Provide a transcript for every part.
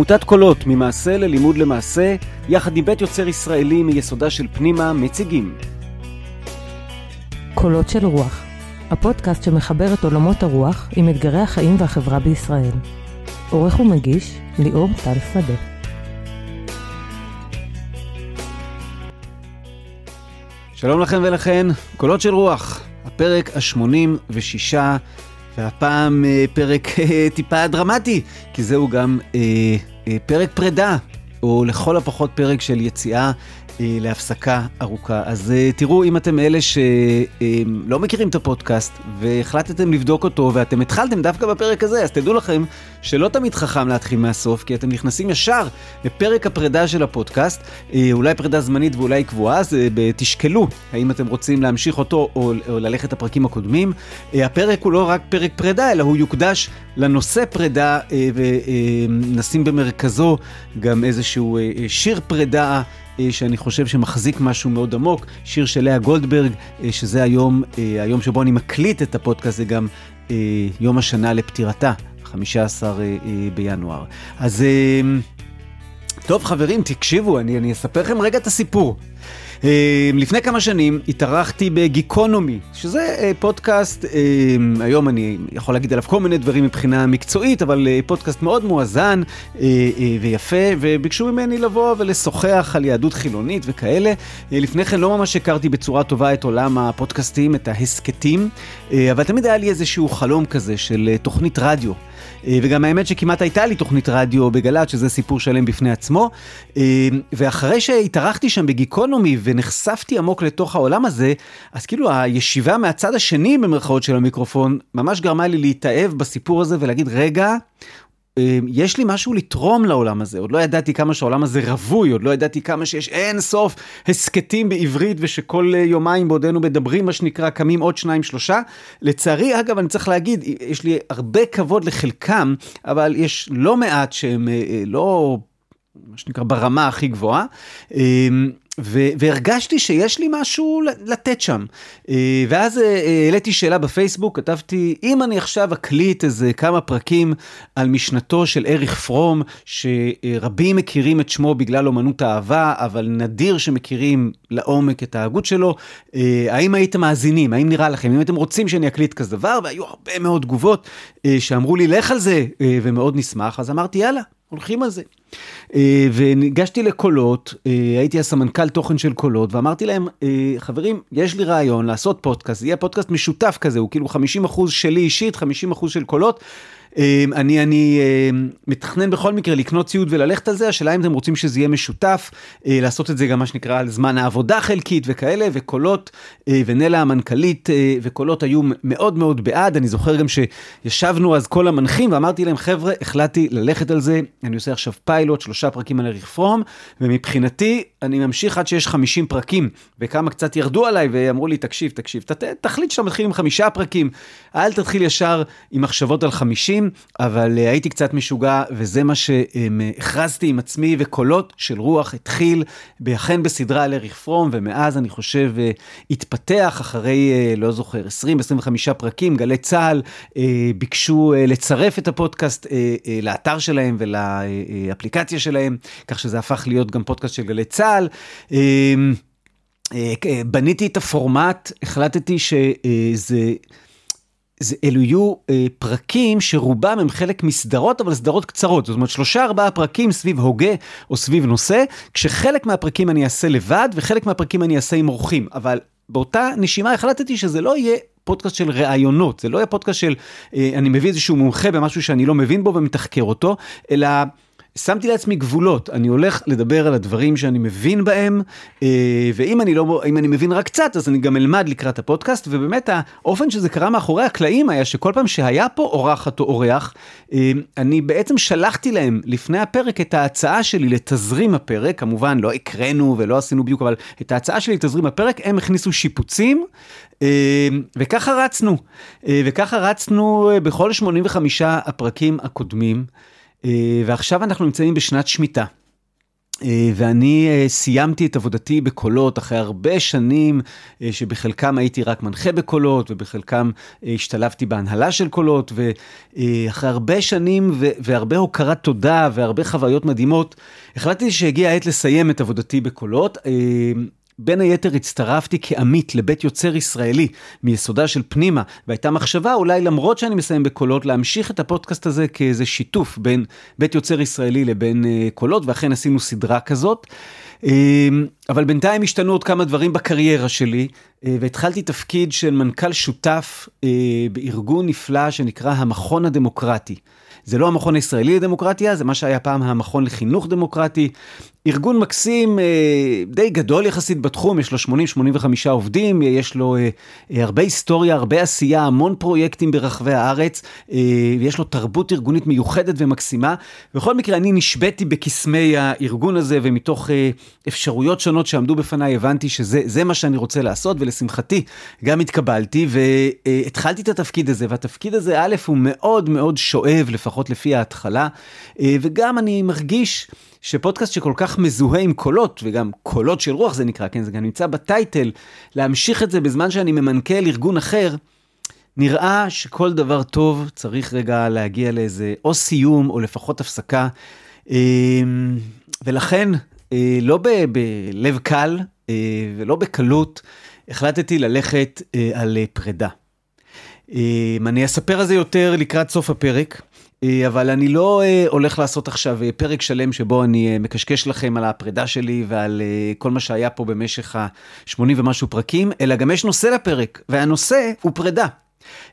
עמותת קולות, ממעשה ללימוד למעשה, יחד עם בית יוצר ישראלי מיסודה של פנימה, מציגים. קולות של רוח, הפודקאסט שמחבר את עולמות הרוח עם אתגרי החיים והחברה בישראל. עורך ומגיש, ליאור טל שדה. שלום לכם ולכן, קולות של רוח, הפרק ה-86, והפעם אה, פרק אה, טיפה דרמטי, כי זהו גם אה, אה, פרק פרידה, או לכל הפחות פרק של יציאה אה, להפסקה ארוכה. אז אה, תראו, אם אתם אלה שלא מכירים את הפודקאסט והחלטתם לבדוק אותו ואתם התחלתם דווקא בפרק הזה, אז תדעו לכם שלא תמיד חכם להתחיל מהסוף, כי אתם נכנסים ישר לפרק הפרידה של הפודקאסט, אה, אולי פרידה זמנית ואולי קבועה, אז תשקלו האם אתם רוצים להמשיך אותו או, או ללכת לפרקים הקודמים. הפרק הוא לא רק פרק פרידה, אלא הוא יוקדש לנושא פרידה ונשים במרכזו גם איזשהו שיר פרידה. שאני חושב שמחזיק משהו מאוד עמוק, שיר של לאה גולדברג, שזה היום, היום שבו אני מקליט את הפודקאסט, זה גם יום השנה לפטירתה, 15 בינואר. אז טוב חברים, תקשיבו, אני, אני אספר לכם רגע את הסיפור. אה, לפני כמה שנים התארחתי בגיקונומי, שזה אה, פודקאסט, אה, היום אני יכול להגיד עליו כל מיני דברים מבחינה מקצועית, אבל פודקאסט מאוד מואזן ויפה, וביקשו ממני לבוא ולשוחח על יהדות חילונית וכאלה. לפני כן לא ממש הכרתי בצורה טובה את עולם הפודקאסטים, את ההסכתים, אבל תמיד היה לי איזשהו חלום כזה של תוכנית רדיו. אה, וגם האמת שכמעט הייתה לי תוכנית רדיו בגל"צ, שזה סיפור שלם בפני עצמו. אה, ואחרי שהתארחתי שם בגיקונומי ונחשפתי עמוק לתוך העולם הזה, אז כאילו הישיבה מהצד השני במרכאות של המיקרופון, ממש גרמה לי להתאהב בסיפור הזה ולהגיד, רגע, יש לי משהו לתרום לעולם הזה, עוד לא ידעתי כמה שהעולם הזה רווי, עוד לא ידעתי כמה שיש אין סוף הסכתים בעברית ושכל אה, יומיים בעודנו מדברים, מה שנקרא, קמים עוד שניים שלושה. לצערי, אגב, אני צריך להגיד, יש לי הרבה כבוד לחלקם, אבל יש לא מעט שהם אה, אה, לא, מה שנקרא, ברמה הכי גבוהה. אמ, והרגשתי שיש לי משהו לתת שם. אה, ואז אה, אה, העליתי שאלה בפייסבוק, כתבתי, אם אני עכשיו אקליט איזה כמה פרקים על משנתו של אריך פרום, שרבים מכירים את שמו בגלל אומנות האהבה, אבל נדיר שמכירים לעומק את ההגות שלו, האם הייתם מאזינים? האם נראה לכם? אם אתם רוצים שאני אקליט כזה דבר? והיו הרבה מאוד תגובות שאמרו לי, לך על זה, ומאוד נשמח, אז אמרתי, יאללה, הולכים על זה. אה, וניגשתי לקולות, אה, הייתי הסמנכ"ל תוכן של קולות, ואמרתי להם, אה, חברים, יש לי רעיון לעשות פודקאסט, זה יהיה פודקאסט משותף כזה, הוא כאילו 50% שלי אישית, 50% של קולות. אמ, אני, אני אמ, מתכנן בכל מקרה לקנות ציוד וללכת על זה, השאלה אם אתם רוצים שזה יהיה משותף, אה, לעשות את זה גם מה שנקרא על זמן העבודה חלקית וכאלה, וקולות, אה, ונלה המנכ"לית אה, וקולות היו מאוד מאוד בעד, אני זוכר גם שישבנו אז כל המנחים ואמרתי להם, חבר'ה, החלטתי ללכת על זה, אני עושה עכשיו פיילוט, שלושה פרקים על אריך פרום, ומבחינתי אני ממשיך עד שיש 50 פרקים, וכמה קצת ירדו עליי ואמרו לי, תקשיב, תקשיב, תחליט שאתה מתחיל עם חמישה פרקים, אל תתחיל ישר עם מחשבות על 50. חודשים, אבל uh, הייתי קצת משוגע, וזה מה שהכרזתי עם עצמי, וקולות של רוח התחיל אכן בסדרה על אריך פרום, ומאז אני חושב uh, התפתח אחרי, לא זוכר, 20-25 פרקים, גלי צה"ל ביקשו לצרף את הפודקאסט לאתר שלהם ולאפליקציה שלהם, כך שזה הפך להיות גם פודקאסט של גלי צה"ל. Uh, בניתי את הפורמט, החלטתי שזה... זה, אלו יהיו אה, פרקים שרובם הם חלק מסדרות, אבל סדרות קצרות. זאת אומרת, שלושה ארבעה פרקים סביב הוגה או סביב נושא, כשחלק מהפרקים אני אעשה לבד, וחלק מהפרקים אני אעשה עם אורחים. אבל באותה נשימה החלטתי שזה לא יהיה פודקאסט של ראיונות, זה לא יהיה פודקאסט של אה, אני מביא איזשהו מומחה במשהו שאני לא מבין בו ומתחקר אותו, אלא... שמתי לעצמי גבולות, אני הולך לדבר על הדברים שאני מבין בהם, אה, ואם אני, לא, אני מבין רק קצת, אז אני גם אלמד לקראת הפודקאסט, ובאמת האופן שזה קרה מאחורי הקלעים היה שכל פעם שהיה פה אורחת או אורח, אה, אני בעצם שלחתי להם לפני הפרק את ההצעה שלי לתזרים הפרק, כמובן לא הקראנו ולא עשינו בדיוק, אבל את ההצעה שלי לתזרים הפרק, הם הכניסו שיפוצים, אה, וככה רצנו, וככה רצנו בכל 85 הפרקים הקודמים. אה, ועכשיו אנחנו נמצאים בשנת שמיטה. אה, ואני אה, סיימתי את עבודתי בקולות אחרי הרבה שנים, שבחלקם הייתי רק מנחה בקולות, ובחלקם השתלבתי בהנהלה של קולות, ואחרי הרבה שנים והרבה הוקרת תודה והרבה חוויות מדהימות, החלטתי שהגיעה העת לסיים את עבודתי בקולות. בין היתר הצטרפתי כעמית לבית יוצר ישראלי מיסודה של פנימה, והייתה מחשבה אולי למרות שאני מסיים בקולות, להמשיך את הפודקאסט הזה כאיזה שיתוף בין בית יוצר ישראלי לבין uh, קולות, ואכן עשינו סדרה כזאת. Uh, אבל בינתיים השתנו עוד כמה דברים בקריירה שלי, uh, והתחלתי תפקיד של מנכ"ל שותף uh, בארגון נפלא שנקרא המכון הדמוקרטי. זה לא המכון הישראלי לדמוקרטיה, זה מה שהיה פעם המכון לחינוך דמוקרטי. ארגון מקסים אה, די גדול יחסית בתחום, יש לו 80-85 עובדים, יש לו אה, אה, הרבה היסטוריה, הרבה עשייה, המון פרויקטים ברחבי הארץ, ויש לו תרבות ארגונית מיוחדת ומקסימה. בכל מקרה, אני נשבתי בקסמי הארגון הזה, ומתוך אפשרויות שונות שעמדו בפניי, הבנתי שזה מה שאני רוצה לעשות, ולשמחתי גם התקבלתי, והתחלתי את התפקיד הזה, והתפקיד הזה, א', הוא מאוד מאוד שואב, לפחות לפי ההתחלה, וגם אני מרגיש... שפודקאסט שכל כך מזוהה עם קולות, וגם קולות של רוח זה נקרא, כן, זה גם נמצא בטייטל, להמשיך את זה בזמן שאני ממנכ"ל ארגון אחר, נראה שכל דבר טוב צריך רגע להגיע לאיזה או סיום או לפחות הפסקה. אמ, ולכן, אה, לא בלב קל אה, ולא בקלות, החלטתי ללכת אה, על פרידה. אני אספר על זה יותר לקראת סוף הפרק. אה, אבל אני לא אה, הולך לעשות עכשיו אה, פרק שלם שבו אני מקשקש לכם על הפרידה שלי ועל כל מה שהיה פה במשך ה-80 ומשהו פרקים, אלא גם יש נושא לפרק, והנושא הוא פרידה.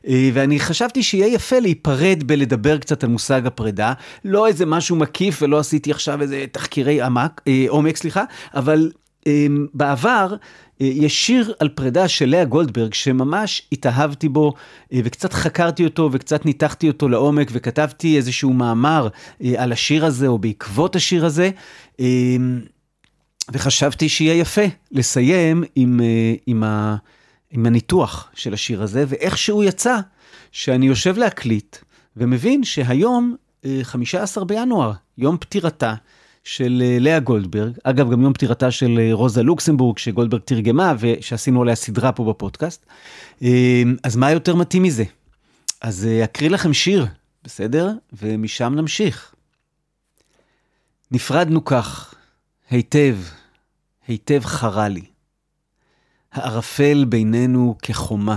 ואני חשבתי שיהיה יפה להיפרד בלדבר קצת על מושג הפרידה, לא איזה משהו מקיף ולא עשיתי עכשיו איזה תחקירי עמק, עומק, סליחה, אבל בעבר יש שיר על פרידה של לאה גולדברג, שממש התאהבתי בו, אה, וקצת חקרתי אותו, וקצת ניתחתי אותו לעומק, וכתבתי איזשהו מאמר אה, על השיר הזה, או בעקבות השיר הזה, אה, וחשבתי שיהיה יפה לסיים עם, עם, עם הניתוח של השיר הזה, ואיך שהוא יצא, שאני יושב להקליט, ומבין שהיום, 15 בינואר, יום פטירתה, של אה, לאה גולדברג, אגב גם יום פטירתה של אה, רוזה לוקסמבורג שגולדברג תרגמה ושעשינו עליה סדרה פה בפודקאסט. אה, אז מה יותר מתאים מזה? אז אקריא לכם שיר, בסדר? ומשם נמשיך. נפרדנו כך, היטב, היטב חרה לי. הערפל בינינו כחומה.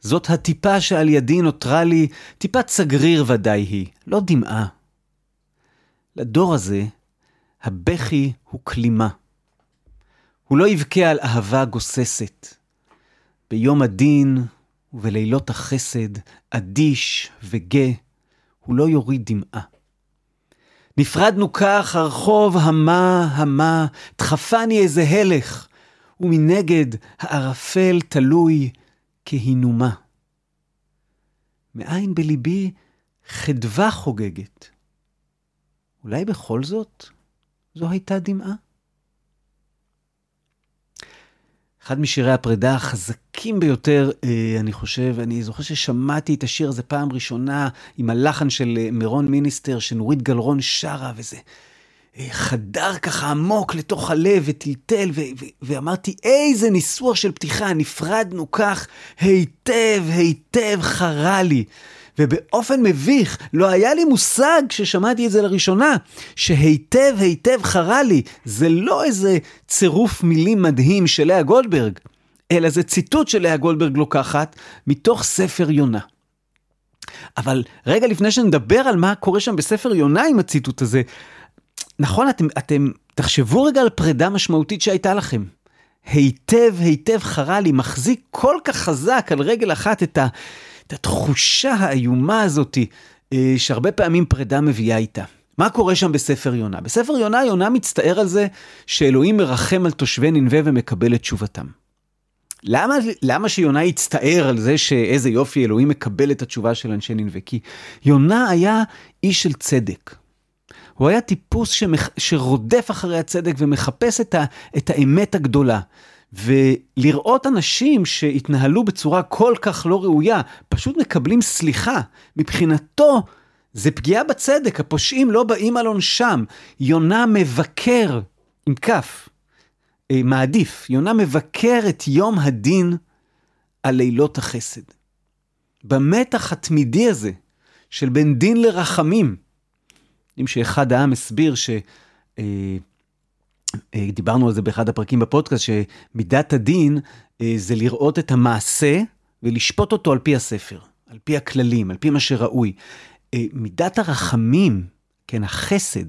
זאת הטיפה שעל ידי נותרה לי, טיפת סגריר ודאי היא, לא דמעה. לדור הזה, הבכי הוא כלימה. הוא לא יבכה על אהבה גוססת. ביום הדין ובלילות החסד, אדיש וגה, הוא לא יוריד דמעה. נפרדנו כך, הרחוב המה המה, דחפני איזה הלך, ומנגד הערפל תלוי כהינומה. מאין בליבי חדווה חוגגת, אולי בכל זאת זו הייתה דמעה? אחד משירי הפרידה החזקים ביותר, אה, אני חושב, אני זוכר ששמעתי את השיר הזה פעם ראשונה עם הלחן של אה, מירון מיניסטר, שנורית גלרון שרה, וזה חדר ככה עמוק לתוך הלב וטלטל, ואמרתי, איזה ניסוח של פתיחה, נפרדנו כך היטב, היטב חרה לי. ובאופן מביך, לא היה לי מושג כששמעתי את זה לראשונה, שהיטב היטב חרה לי. זה לא איזה צירוף מילים מדהים של לאה גולדברג, אלא זה ציטוט של לאה גולדברג לוקחת מתוך ספר יונה. אבל רגע לפני שנדבר על מה קורה שם בספר יונה עם הציטוט הזה, נכון, אתם, אתם תחשבו רגע על פרידה משמעותית שהייתה לכם. היטב היטב חרה לי, מחזיק כל כך חזק על רגל אחת את, ה, את התחושה האיומה הזאתי, אה, שהרבה פעמים פרידה מביאה איתה. מה קורה שם בספר יונה? בספר יונה, יונה מצטער על זה שאלוהים מרחם על תושבי ננבה ומקבל את תשובתם. למה, למה שיונה יצטער על זה שאיזה יופי אלוהים מקבל את התשובה של אנשי ננבה? כי יונה היה איש של צדק. הוא היה טיפוס שמח, שרודף אחרי הצדק ומחפש את, ה, את האמת הגדולה. ולראות אנשים שהתנהלו בצורה כל כך לא ראויה, פשוט מקבלים סליחה. מבחינתו, זה פגיעה בצדק, הפושעים לא באים על עונשם. יונה מבקר, עם כף, אה, מעדיף, יונה מבקר את יום הדין על לילות החסד. במתח התמידי הזה של בין דין לרחמים, יודעים שאחד העם הסביר ש... אה, אה, דיברנו על זה באחד הפרקים בפודקאסט, שמידת הדין אה, זה לראות את המעשה ולשפוט אותו על פי הספר, על פי הכללים, על פי מה שראוי. מידת הרחמים, כן, החסד,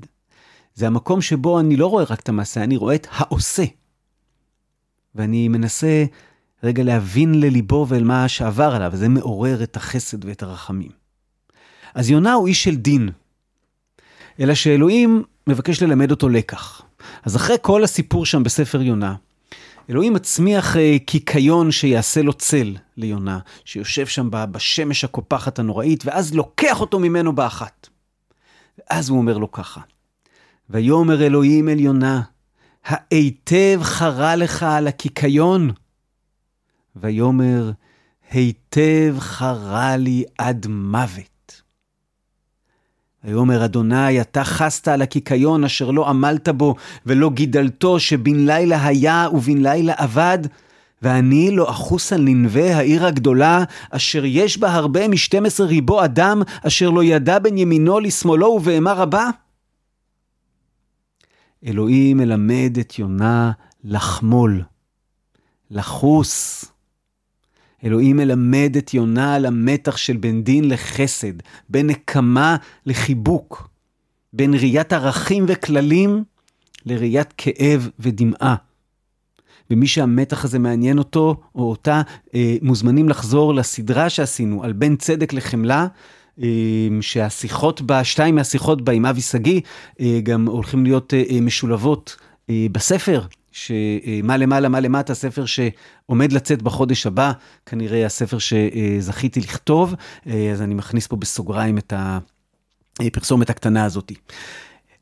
זה המקום שבו אני לא רואה רק את המעשה, אני רואה את העושה. ואני מנסה רגע להבין לליבו ואל מה שעבר עליו, וזה מעורר את החסד ואת הרחמים. אז יונה הוא איש של דין, אלא שאלוהים מבקש ללמד אותו לקח. אז אחרי כל הסיפור שם בספר יונה, אלוהים מצמיח אה, קיקיון שיעשה לו צל ליונה, שיושב שם בשמש הקופחת הנוראית, ואז לוקח אותו ממנו באחת. ואז הוא אומר לו ככה, ויאמר אלוהים אל יונה, היטב חרה לך על הקיקיון? ויאמר, היטב חרה לי עד מוות. ויאמר אדוני, אתה חסת על הקיקיון אשר לא עמלת בו, ולא גידלתו, שבן לילה היה ובן לילה אבד. ואני לא אחוס על לנווה העיר הגדולה, אשר יש בה הרבה משתים עשרה ריבו אדם, אשר לא ידע בין ימינו לשמאלו ובהמה רבה? אלוהים מלמד את יונה לחמול, לחוס. אלוהים מלמד את יונה על המתח של בין דין לחסד, בין נקמה לחיבוק, בין ראיית ערכים וכללים לראיית כאב ודמעה. ומי שהמתח הזה מעניין אותו או אותה, אה, מוזמנים לחזור לסדרה שעשינו על בין צדק לחמלה, אה, שהשיחות בה, שתיים מהשיחות בה עם אבי שגיא, אה, גם הולכים להיות אה, משולבות אה, בספר שמה למעלה, מה למטה, ספר שעומד לצאת בחודש הבא, כנראה הספר שזכיתי לכתוב, אז אני מכניס פה בסוגריים את הפרסומת הקטנה הזאת.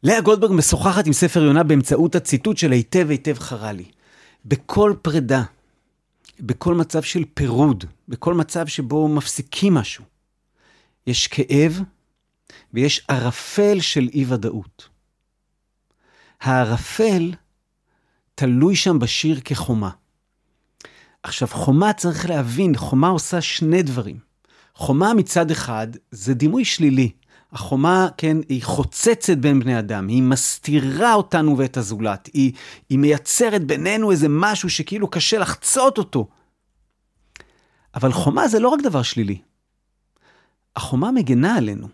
לאה גולדברג משוחחת עם ספר יונה באמצעות הציטוט של היטב היטב חרה לי. בכל פרידה, בכל מצב של פירוד, בכל מצב שבו מפסיקים משהו, יש כאב ויש ערפל של אי ודאות. הערפל תלוי שם בשיר כחומה. עכשיו, חומה צריך להבין, חומה עושה שני דברים. חומה מצד אחד זה דימוי שלילי. החומה, כן, היא חוצצת בין בני אדם, היא מסתירה אותנו ואת הזולת, היא, היא מייצרת בינינו איזה משהו שכאילו קשה לחצות אותו. אבל חומה זה לא רק דבר שלילי. החומה מגנה עלינו.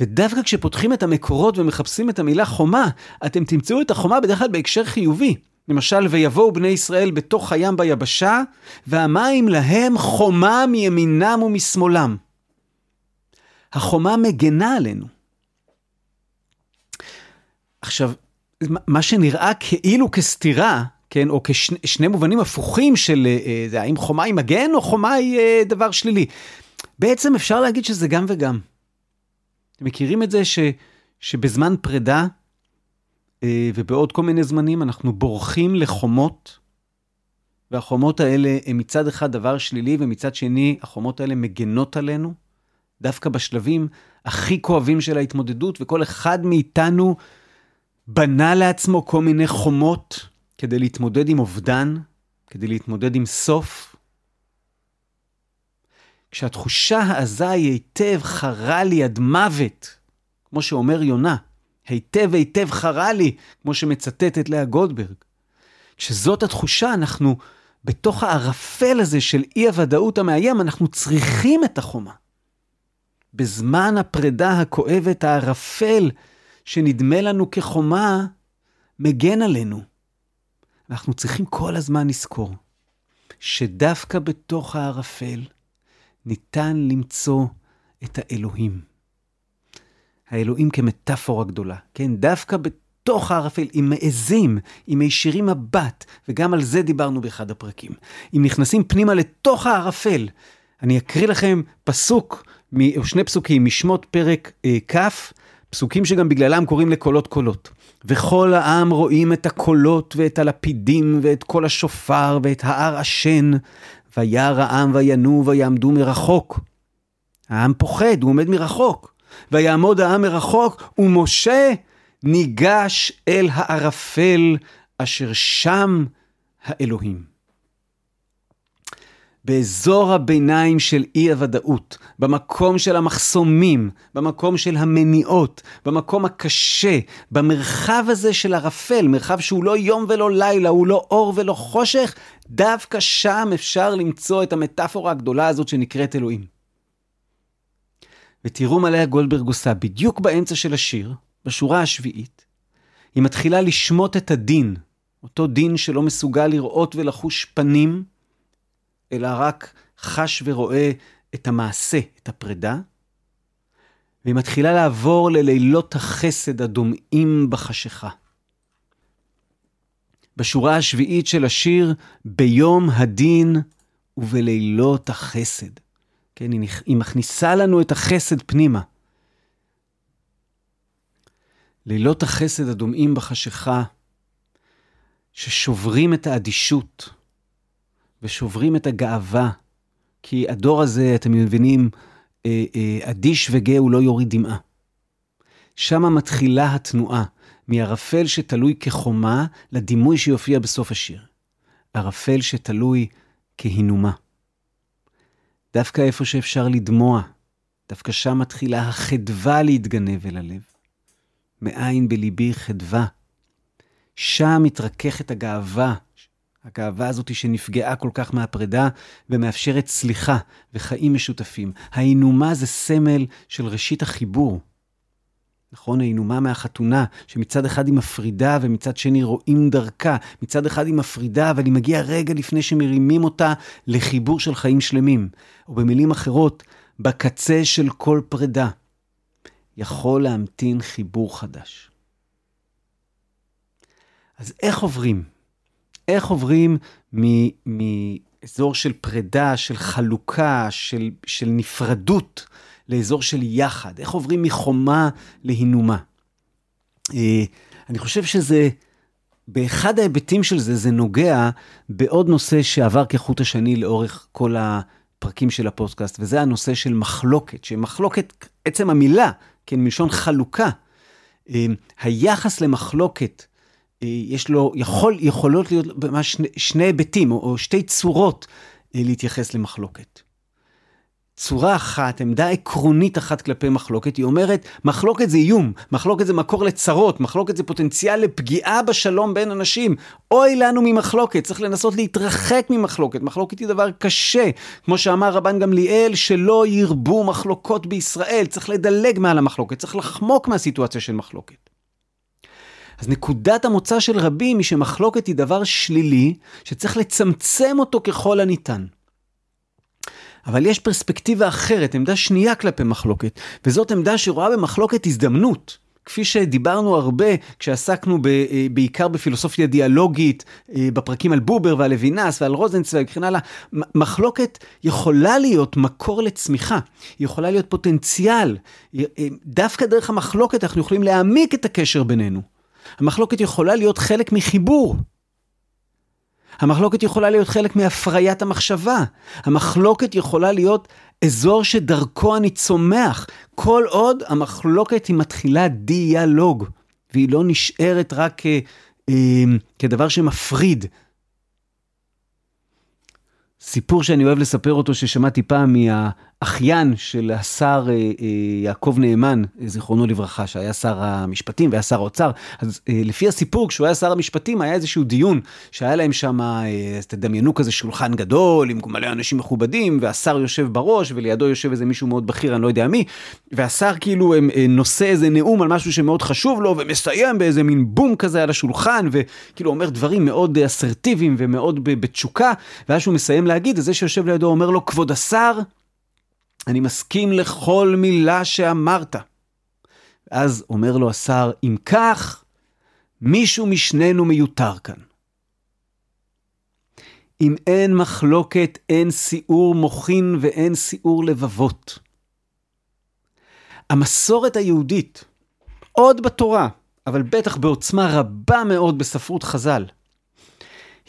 ודווקא כשפותחים את המקורות ומחפשים את המילה חומה, אתם תמצאו את החומה בדרך כלל בהקשר חיובי. למשל, ויבואו בני ישראל בתוך הים ביבשה, והמים להם חומה מימינם ומשמאלם. החומה מגנה עלינו. עכשיו, מה שנראה כאילו כסתירה, כן, או כשני מובנים הפוכים של אה, זה, האם חומה היא מגן או חומה היא אה, דבר שלילי. בעצם אפשר להגיד שזה גם וגם. אתם מכירים את זה ש, שבזמן פרידה אה, ובעוד כל מיני זמנים אנחנו בורחים לחומות, והחומות האלה הן מצד אחד דבר שלילי, ומצד שני החומות האלה מגנות עלינו, דווקא בשלבים הכי כואבים של ההתמודדות, וכל אחד מאיתנו בנה לעצמו כל מיני חומות כדי להתמודד עם אובדן, כדי להתמודד עם סוף. כשהתחושה העזה היא היטב חרה לי עד מוות, כמו שאומר יונה, היטב היטב חרה לי, כמו שמצטטת לאה גולדברג. כשזאת התחושה, אנחנו בתוך הערפל הזה של אי הוודאות המאיים, אנחנו צריכים את החומה. בזמן הפרידה הכואבת, הערפל שנדמה לנו כחומה, מגן עלינו. אנחנו צריכים כל הזמן לזכור שדווקא בתוך הערפל ניתן למצוא את האלוהים. האלוהים כמטאפורה גדולה, כן? דווקא בתוך הערפל, אם מעזים, אם מישירים מבט, וגם על זה דיברנו באחד הפרקים. אם נכנסים פנימה לתוך הערפל, אני אקריא לכם פסוק, או שני פסוקים משמות פרק אה, כ', פסוקים שגם בגללם קוראים לקולות קולות. וכל העם רואים את הקולות ואת הלפידים ואת קול השופר ואת ההר עשן, וירא העם וינועו ויעמדו מרחוק. העם פוחד, הוא עומד מרחוק. ויעמוד העם מרחוק, ומשה ניגש אל הערפל אשר שם האלוהים. באזור הביניים של אי הוודאות, במקום של המחסומים, במקום של המניעות, במקום הקשה, במרחב הזה של ערפל, מרחב שהוא לא יום ולא לילה, הוא לא אור ולא חושך, דווקא שם אפשר למצוא את המטאפורה הגדולה הזאת שנקראת אלוהים. ותראו מה לאה גולדברג עושה, בדיוק באמצע של השיר, בשורה השביעית, היא מתחילה לשמוט את הדין, אותו דין שלא מסוגל לראות ולחוש פנים, אלא רק חש ורואה את המעשה, את הפרידה, והיא מתחילה לעבור ללילות החסד הדומעים בחשיכה. בשורה השביעית של השיר, ביום הדין ובלילות החסד. כן, היא, מכניסה לנו את החסד פנימה. לילות החסד הדומעים בחשיכה, ששוברים את האדישות, ושוברים את הגאווה, כי הדור הזה, אתם מבינים, אה, אה, אדיש וגאה הוא לא יוריד דמעה. שמה מתחילה התנועה, מערפל שתלוי כחומה לדימוי שיופיע בסוף השיר. ערפל שתלוי כהינומה. דווקא איפה שאפשר לדמוע, דווקא שם מתחילה החדווה להתגנב אל הלב. מאין בליבי חדווה. שם מתרככת הגאווה הגאווה הזאת שנפגעה כל כך מהפרידה ומאפשרת סליחה וחיים משותפים. האינומה זה סמל של ראשית החיבור. נכון, האינומה מהחתונה, שמצד אחד היא מפרידה ומצד שני רואים דרכה. מצד אחד היא מפרידה, אבל היא מגיעה רגע לפני שמרימים אותה לחיבור של חיים שלמים. או במילים אחרות, בקצה של כל פרידה יכול להמתין חיבור חדש. אז איך עוברים איך עוברים מאזור של פרידה, של חלוקה, של, של נפרדות, לאזור של יחד? איך עוברים מחומה להינומה? אה, אני חושב שזה, באחד ההיבטים של זה, זה נוגע בעוד נושא שעבר כחוט השני לאורך כל הפרקים של הפודקאסט, וזה הנושא של מחלוקת, שמחלוקת, עצם המילה, כן, מלשון חלוקה. אה, היחס למחלוקת יש לו, יכול, יכולות להיות ממש שני, שני היבטים, או, או שתי צורות אה, להתייחס למחלוקת. צורה אחת, עמדה עקרונית אחת כלפי מחלוקת, היא אומרת, מחלוקת זה איום, מחלוקת זה מקור לצרות, מחלוקת זה פוטנציאל לפגיעה בשלום בין אנשים. אוי לנו ממחלוקת, צריך לנסות להתרחק ממחלוקת. מחלוקת היא דבר קשה. כמו שאמר רבן גמליאל, שלא ירבו מחלוקות בישראל, צריך לדלג מעל המחלוקת, צריך לחמוק מהסיטואציה של מחלוקת. אז נקודת המוצא של רבים היא שמחלוקת היא דבר שלילי, שצריך לצמצם אותו ככל הניתן. אבל יש פרספקטיבה אחרת, עמדה שנייה כלפי מחלוקת, וזאת עמדה שרואה במחלוקת הזדמנות. כפי שדיברנו הרבה כשעסקנו ב, אה, בעיקר בפילוסופיה דיאלוגית, אה, בפרקים על בובר ועל לוינס ועל רוזנצוויג וכן הלאה, מחלוקת יכולה להיות מקור לצמיחה, היא יכולה להיות פוטנציאל. אה, דווקא דרך המחלוקת אנחנו יכולים להעמיק את הקשר בינינו. המחלוקת יכולה להיות חלק מחיבור. המחלוקת יכולה להיות חלק מהפריית המחשבה. המחלוקת יכולה להיות אזור שדרכו אני צומח, כל עוד המחלוקת היא מתחילה דיאלוג, והיא לא נשארת רק כ, אה, כדבר שמפריד, סיפור שאני אוהב לספר אותו, ששמעתי פעם מהאחיין של השר אה, אה, יעקב נאמן, זיכרונו לברכה, שהיה שר המשפטים והיה שר האוצר. אז אה, לפי הסיפור, כשהוא היה שר המשפטים, היה איזשהו דיון שהיה להם שם, אז תדמיינו כזה שולחן גדול עם מלא אנשים מכובדים, והשר יושב בראש, ולידו יושב איזה מישהו מאוד בכיר, אני לא יודע מי, והשר כאילו נושא איזה נאום על משהו שמאוד חשוב לו, ומסיים באיזה מין בום כזה על השולחן, וכאילו אומר דברים מאוד אסרטיביים ומאוד בתשוקה, ואז שהוא מסיים להגיד, אז זה שיושב לידו אומר לו, כבוד השר, אני מסכים לכל מילה שאמרת. אז אומר לו השר, אם כך, מישהו משנינו מיותר כאן. אם אין מחלוקת, אין סיעור מוחין ואין סיעור לבבות. המסורת היהודית, עוד בתורה, אבל בטח בעוצמה רבה מאוד בספרות חז"ל,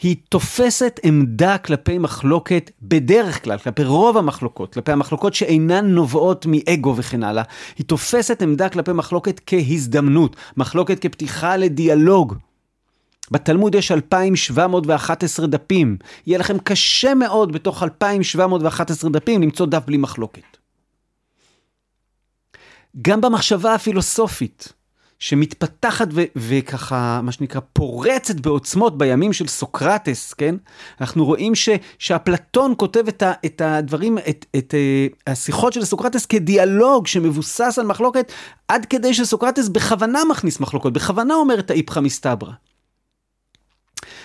היא תופסת עמדה כלפי מחלוקת, בדרך כלל, כלפי רוב המחלוקות, כלפי המחלוקות שאינן נובעות מאגו וכן הלאה, היא תופסת עמדה כלפי מחלוקת כהזדמנות, מחלוקת כפתיחה לדיאלוג. בתלמוד יש 2,711 דפים, יהיה לכם קשה מאוד בתוך 2,711 דפים למצוא דף בלי מחלוקת. גם במחשבה הפילוסופית, שמתפתחת ו- וככה, מה שנקרא, פורצת בעוצמות בימים של סוקרטס, כן? אנחנו רואים ש- שאפלטון כותב את, ה- את הדברים, את, את uh, השיחות של סוקרטס כדיאלוג שמבוסס על מחלוקת, עד כדי שסוקרטס בכוונה מכניס מחלוקות, בכוונה אומר את האיפכא מסתברא.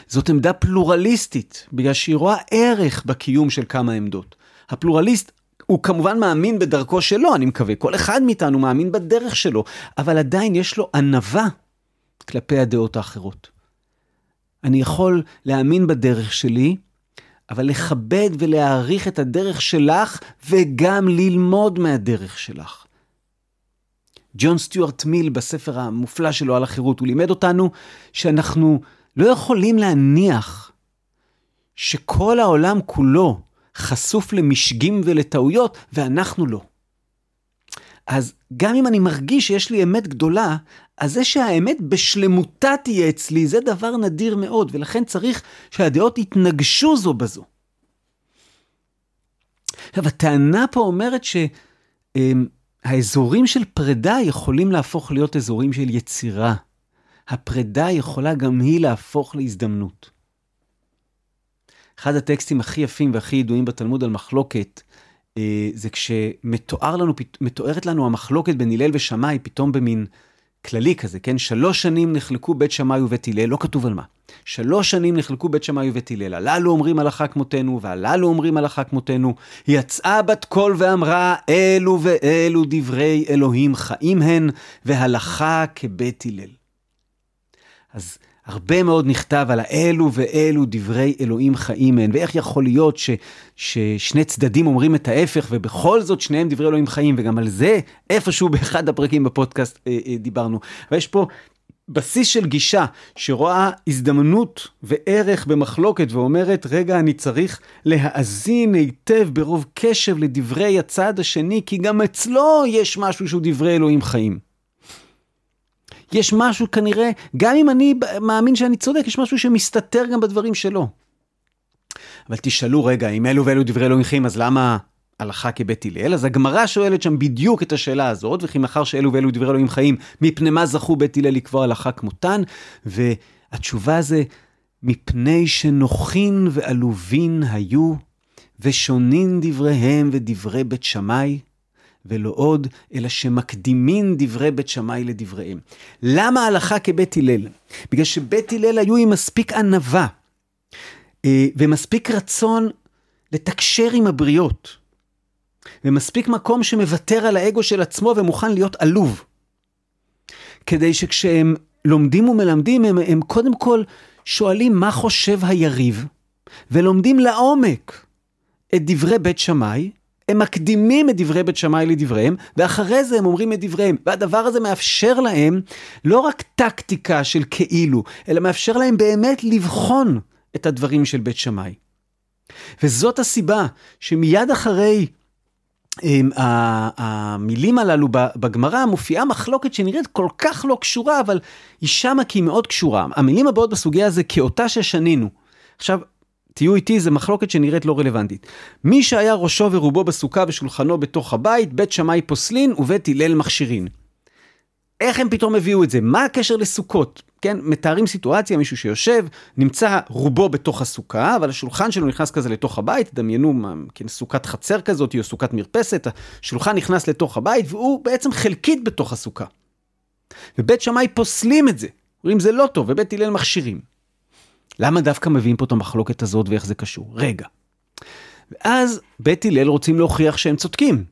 זאת עמדה פלורליסטית, בגלל שהיא רואה ערך בקיום של כמה עמדות. הפלורליסט הוא כמובן מאמין בדרכו שלו, אני מקווה. כל אחד מאיתנו מאמין בדרך שלו, אבל עדיין יש לו ענווה כלפי הדעות האחרות. אני יכול להאמין בדרך שלי, אבל לכבד ולהעריך את הדרך שלך, וגם ללמוד מהדרך שלך. ג'ון סטיוארט מיל בספר המופלא שלו על החירות, הוא לימד אותנו שאנחנו לא יכולים להניח שכל העולם כולו חשוף למשגים ולטעויות, ואנחנו לא. אז גם אם אני מרגיש שיש לי אמת גדולה, אז זה שהאמת בשלמותה תהיה אצלי, זה דבר נדיר מאוד, ולכן צריך שהדעות יתנגשו זו בזו. עכשיו, הטענה פה אומרת שהאזורים של פרידה יכולים להפוך להיות אזורים של יצירה. הפרידה יכולה גם היא להפוך להזדמנות. אחד הטקסטים הכי יפים והכי ידועים בתלמוד על מחלוקת, אה, זה כשמתואר לנו, לנו המחלוקת בין הלל ושמאי, פתאום במין כללי כזה, כן? שלוש שנים נחלקו בית שמאי ובית הלל, לא כתוב על מה. שלוש שנים נחלקו בית שמאי ובית הלל, הללו אומרים הלכה כמותנו, והללו אומרים הלכה כמותנו. יצאה בת קול ואמרה, אלו ואלו דברי אלוהים חיים הן, והלכה כבית הלל. אז הרבה מאוד נכתב על האלו ואלו דברי אלוהים חיים הן, ואיך יכול להיות ש, ששני צדדים אומרים את ההפך, ובכל זאת שניהם דברי אלוהים חיים, וגם על זה איפשהו באחד הפרקים בפודקאסט אה, אה, דיברנו. ויש פה בסיס של גישה שרואה הזדמנות וערך במחלוקת ואומרת, רגע, אני צריך להאזין היטב ברוב קשב לדברי הצד השני, כי גם אצלו יש משהו שהוא דברי אלוהים חיים. יש משהו כנראה, גם אם אני מאמין שאני צודק, יש משהו שמסתתר גם בדברים שלו. אבל תשאלו רגע, אם אלו ואלו דברי אלוהים חיים, אז למה הלכה כבית הלל? אז הגמרא שואלת שם בדיוק את השאלה הזאת, וכי מאחר שאלו ואלו דברי אלוהים חיים, מפני מה זכו בית הלל לקבוע הלכה כמותן? והתשובה זה, מפני שנוחין ועלובין היו, ושונין דבריהם ודברי בית שמאי, ולא עוד, אלא שמקדימין דברי בית שמאי לדבריהם. למה הלכה כבית הלל? בגלל שבית הלל היו עם מספיק ענווה אה, ומספיק רצון לתקשר עם הבריות, ומספיק מקום שמוותר על האגו של עצמו ומוכן להיות עלוב. כדי שכשהם לומדים ומלמדים, הם, הם קודם כל שואלים מה חושב היריב, ולומדים לעומק את דברי בית שמאי, הם מקדימים את דברי בית שמאי לדבריהם, ואחרי זה הם אומרים את דבריהם. והדבר הזה מאפשר להם לא רק טקטיקה של כאילו, אלא מאפשר להם באמת לבחון את הדברים של בית שמאי. וזאת הסיבה שמיד אחרי הם, המילים הללו בגמרא מופיעה מחלוקת שנראית כל כך לא קשורה, אבל היא שמה כי היא מאוד קשורה. המילים הבאות בסוגיה זה כאותה ששנינו. עכשיו, תהיו איתי, זו מחלוקת שנראית לא רלוונטית. מי שהיה ראשו ורובו בסוכה ושולחנו בתוך הבית, בית שמאי פוסלין ובית הלל מכשירין. איך הם פתאום הביאו את זה? מה הקשר לסוכות? כן, מתארים סיטואציה, מישהו שיושב, נמצא רובו בתוך הסוכה, אבל השולחן שלו נכנס כזה לתוך הבית, דמיינו, כן, סוכת חצר כזאת או סוכת מרפסת, השולחן נכנס לתוך הבית והוא בעצם חלקית בתוך הסוכה. ובית שמאי פוסלים את זה, אומרים זה לא טוב, ובית הלל מכשירים. למה דווקא מביאים פה את המחלוקת הזאת ואיך זה קשור? רגע. ואז בית הלל רוצים להוכיח שהם צודקים.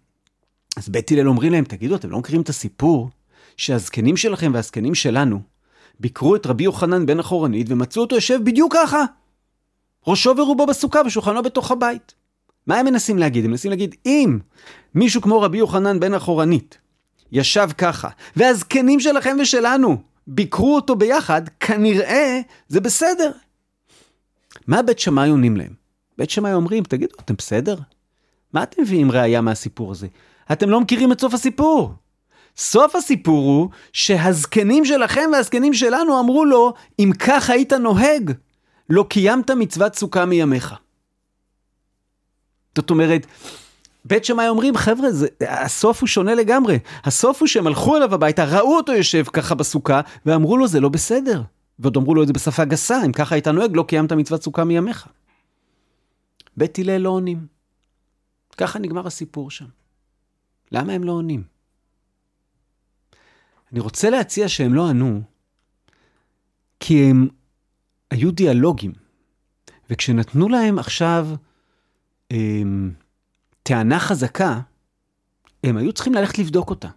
אז בית הלל אומרים להם, תגידו, אתם לא מכירים את הסיפור שהזקנים שלכם והזקנים שלנו ביקרו את רבי יוחנן בן החורנית ומצאו אותו יושב בדיוק ככה. ראשו ורובו בסוכה ושולחנו בתוך הבית. מה הם מנסים להגיד? הם מנסים להגיד, אם מישהו כמו רבי יוחנן בן החורנית ישב ככה, והזקנים שלכם ושלנו ביקרו אותו ביחד, כנראה זה בסדר. מה בית שמאי עונים להם? בית שמאי אומרים, תגידו, אתם בסדר? מה אתם מביאים ראייה מהסיפור הזה? אתם לא מכירים את סוף הסיפור. סוף הסיפור הוא שהזקנים שלכם והזקנים שלנו אמרו לו, אם כך היית נוהג, לא קיימת מצוות סוכה מימיך. זאת אומרת, בית שמאי אומרים, חבר'ה, זה, הסוף הוא שונה לגמרי. הסוף הוא שהם הלכו אליו הביתה, ראו אותו יושב ככה בסוכה, ואמרו לו, זה לא בסדר. ועוד אמרו לו את זה בשפה גסה, אם ככה היית נוהג, לא קיימת מצוות סוכה מימיך. בית הלל לא עונים. ככה נגמר הסיפור שם. למה הם לא עונים? אני רוצה להציע שהם לא ענו, כי הם היו דיאלוגים, וכשנתנו להם עכשיו הם, טענה חזקה, הם היו צריכים ללכת לבדוק אותה.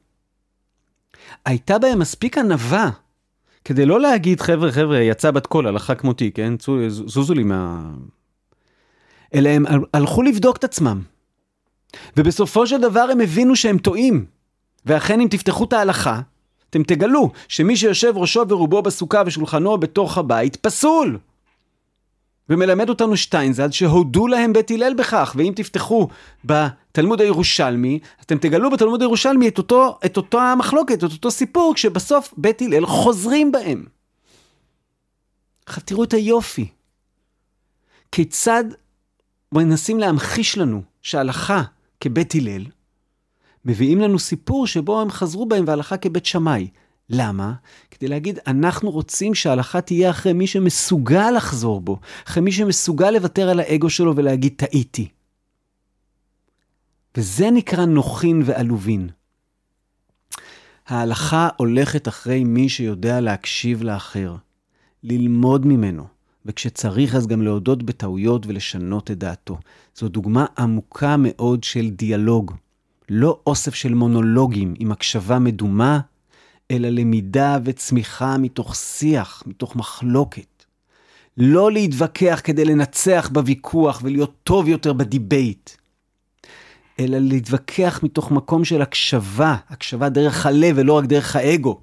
הייתה בהם מספיק ענווה כדי לא להגיד, חבר'ה, חבר'ה, יצא בת קול, הלכה כמותי, כן? זוזו לי מה... אלא הם הלכו לבדוק את עצמם. ובסופו של דבר הם הבינו שהם טועים. ואכן אם תפתחו את ההלכה, אתם תגלו שמי שיושב ראשו ורובו בסוכה ושולחנו בתוך הבית, פסול. ומלמד אותנו שטיינזלד שהודו להם בית הלל בכך, ואם תפתחו בתלמוד הירושלמי, אתם תגלו בתלמוד הירושלמי את אותו, את אותו המחלוקת, את אותו סיפור, כשבסוף בית הלל חוזרים בהם. עכשיו תראו את היופי. כיצד מנסים להמחיש לנו שהלכה כבית הלל, מביאים לנו סיפור שבו הם חזרו בהם והלכה כבית שמאי. למה? כדי להגיד, אנחנו רוצים שההלכה תהיה אחרי מי שמסוגל לחזור בו, אחרי מי שמסוגל לוותר על האגו שלו ולהגיד, טעיתי. וזה נקרא נוחין ועלובין. ההלכה הולכת אחרי מי שיודע להקשיב לאחר, ללמוד ממנו, וכשצריך אז גם להודות בטעויות ולשנות את דעתו. זו דוגמה עמוקה מאוד של דיאלוג. לא אוסף של מונולוגים עם הקשבה מדומה, אלא למידה וצמיחה מתוך שיח, מתוך מחלוקת. לא להתווכח כדי לנצח בוויכוח ולהיות טוב יותר בדיבייט, אלא להתווכח מתוך מקום של הקשבה, הקשבה דרך הלב ולא רק דרך האגו.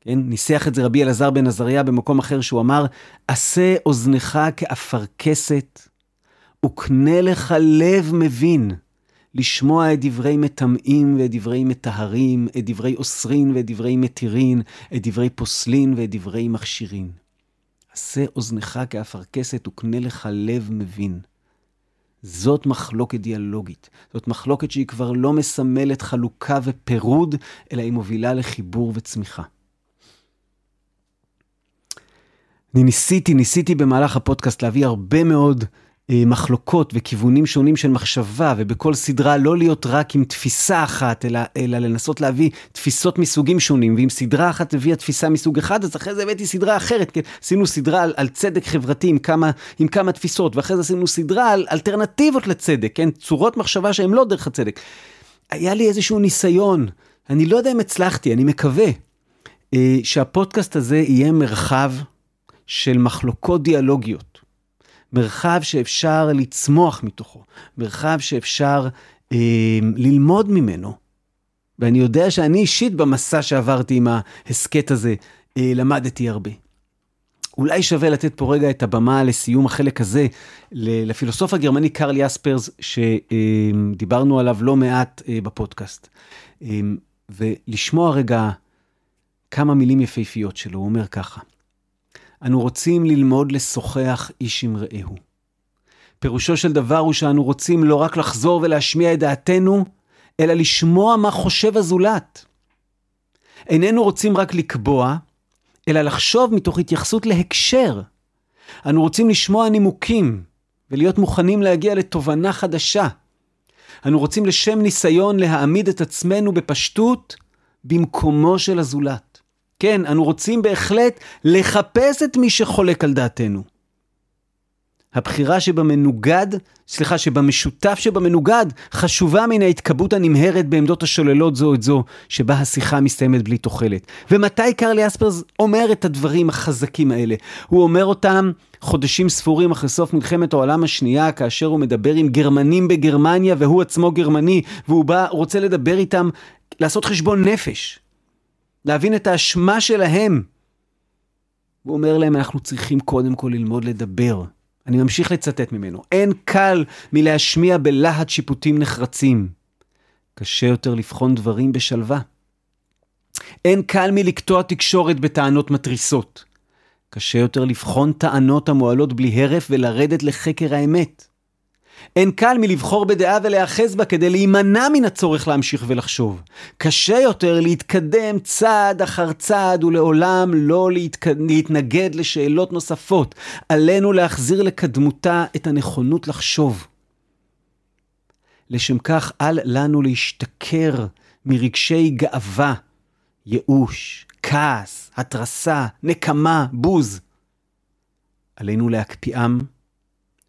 כן, ניסח את זה רבי אלעזר בן עזריה במקום אחר שהוא אמר, עשה אוזנך כאפרכסת, וקנה לך לב מבין. לשמוע את דברי מטמאים ואת דברי מטהרים, את דברי אוסרין ואת דברי מתירין, את דברי פוסלין ואת דברי מכשירין. עשה אוזנך כאפרכסת וקנה לך לב מבין. זאת מחלוקת דיאלוגית. זאת מחלוקת שהיא כבר לא מסמלת חלוקה ופירוד, אלא היא מובילה לחיבור וצמיחה. אני ניסיתי, ניסיתי במהלך הפודקאסט להביא הרבה מאוד מחלוקות וכיוונים שונים של מחשבה, ובכל סדרה לא להיות רק עם תפיסה אחת, אלא, אלא לנסות להביא תפיסות מסוגים שונים. ואם סדרה אחת הביאה תפיסה מסוג אחד, אז אחרי זה הבאתי סדרה אחרת. כן? עשינו סדרה על, על צדק חברתי עם כמה, עם כמה תפיסות, ואחרי זה עשינו סדרה על אלטרנטיבות לצדק, כן? צורות מחשבה שהן לא דרך הצדק. היה לי איזשהו ניסיון, אני לא יודע אם הצלחתי, אני מקווה, אה, שהפודקאסט הזה יהיה מרחב של מחלוקות דיאלוגיות. מרחב שאפשר לצמוח מתוכו, מרחב שאפשר אה, ללמוד ממנו. ואני יודע שאני אישית במסע שעברתי עם ההסכת הזה, אה, למדתי הרבה. אולי שווה לתת פה רגע את הבמה לסיום החלק הזה לפילוסוף הגרמני קרל יספרס, שדיברנו עליו לא מעט אה, בפודקאסט. אה, ולשמוע רגע כמה מילים יפהפיות שלו, הוא אומר ככה: אנו רוצים ללמוד לשוחח איש עם רעהו. פירושו של דבר הוא שאנו רוצים לא רק לחזור ולהשמיע את דעתנו, אלא לשמוע מה חושב הזולת. איננו רוצים רק לקבוע, אלא לחשוב מתוך התייחסות להקשר. אנו רוצים לשמוע נימוקים ולהיות מוכנים להגיע לתובנה חדשה. אנו רוצים לשם ניסיון להעמיד את עצמנו בפשטות במקומו של הזולת. כן, אנו רוצים בהחלט לחפש את מי שחולק על דעתנו. הבחירה שבמנוגד, סליחה, שבמשותף שבמנוגד, חשובה מן ההתקבעות הנמהרת בעמדות השוללות זו את זו, שבה השיחה מסתיימת בלי תוחלת. ומתי קרלי אספרס אומר את הדברים החזקים האלה? הוא אומר אותם חודשים ספורים אחרי סוף מלחמת העולם השנייה, כאשר הוא מדבר עם גרמנים בגרמניה, והוא עצמו גרמני, והוא בא, רוצה לדבר איתם, לעשות חשבון נפש. להבין את האשמה שלהם. הוא אומר להם, אנחנו צריכים קודם כל ללמוד לדבר. אני ממשיך לצטט ממנו. אין קל מלהשמיע בלהט שיפוטים נחרצים. קשה יותר לבחון דברים בשלווה. אין קל מלקטוע תקשורת בטענות מתריסות. קשה יותר לבחון טענות המועלות בלי הרף ולרדת לחקר האמת. אין קל מלבחור בדעה ולהיאחז בה כדי להימנע מן הצורך להמשיך ולחשוב. קשה יותר להתקדם צעד אחר צעד ולעולם לא להתק... להתנגד לשאלות נוספות. עלינו להחזיר לקדמותה את הנכונות לחשוב. לשם כך אל לנו להשתכר מרגשי גאווה, ייאוש, כעס, התרסה, נקמה, בוז. עלינו להקפיאם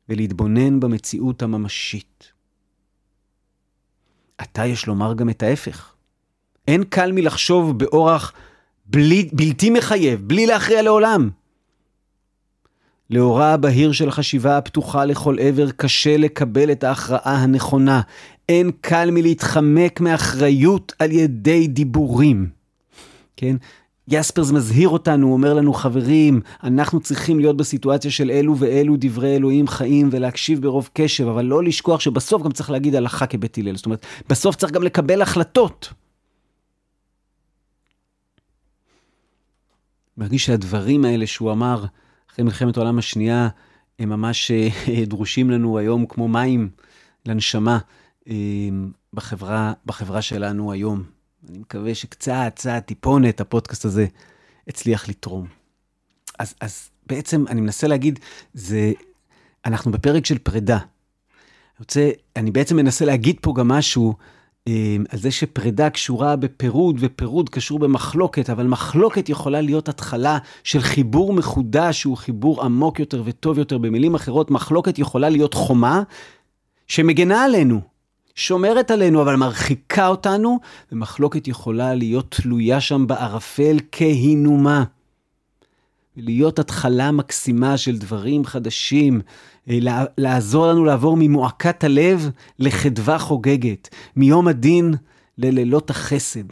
ולהתבונן במציאות הממשית. עתה יש לומר גם את ההפך. אין קל מלחשוב באורח בלי, בלתי מחייב, בלי להכריע לעולם. לאורה הבהיר של החשיבה הפתוחה לכל עבר, קשה לקבל את ההכרעה הנכונה. אין קל מלהתחמק מאחריות על ידי דיבורים. כן? יספרס מזהיר אותנו, הוא אומר לנו, חברים, אנחנו צריכים להיות בסיטואציה של אלו ואלו דברי אלוהים חיים ולהקשיב ברוב קשב, אבל לא לשכוח שבסוף גם צריך להגיד הלכה כבית הלל. זאת אומרת, בסוף צריך גם לקבל החלטות. מרגיש שהדברים האלה שהוא אמר אחרי מלחמת העולם השנייה, הם ממש אה, דרושים לנו היום כמו מים לנשמה אה, בחברה, בחברה שלנו היום. אני מקווה שקצת, קצת, טיפונת, הפודקאסט הזה הצליח לתרום. אז, אז בעצם אני מנסה להגיד, זה, אנחנו בפרק של פרידה. אני רוצה, אני בעצם מנסה להגיד פה גם משהו אה, על זה שפרידה קשורה בפירוד, ופירוד קשור במחלוקת, אבל מחלוקת יכולה להיות התחלה של חיבור מחודש, שהוא חיבור עמוק יותר וטוב יותר. במילים אחרות, מחלוקת יכולה להיות חומה שמגנה עלינו. שומרת עלינו, אבל מרחיקה אותנו, ומחלוקת יכולה להיות תלויה שם בערפל כהינומה. להיות התחלה מקסימה של דברים חדשים, אה, לעזור לנו לעבור ממועקת הלב לחדווה חוגגת, מיום הדין ללילות החסד.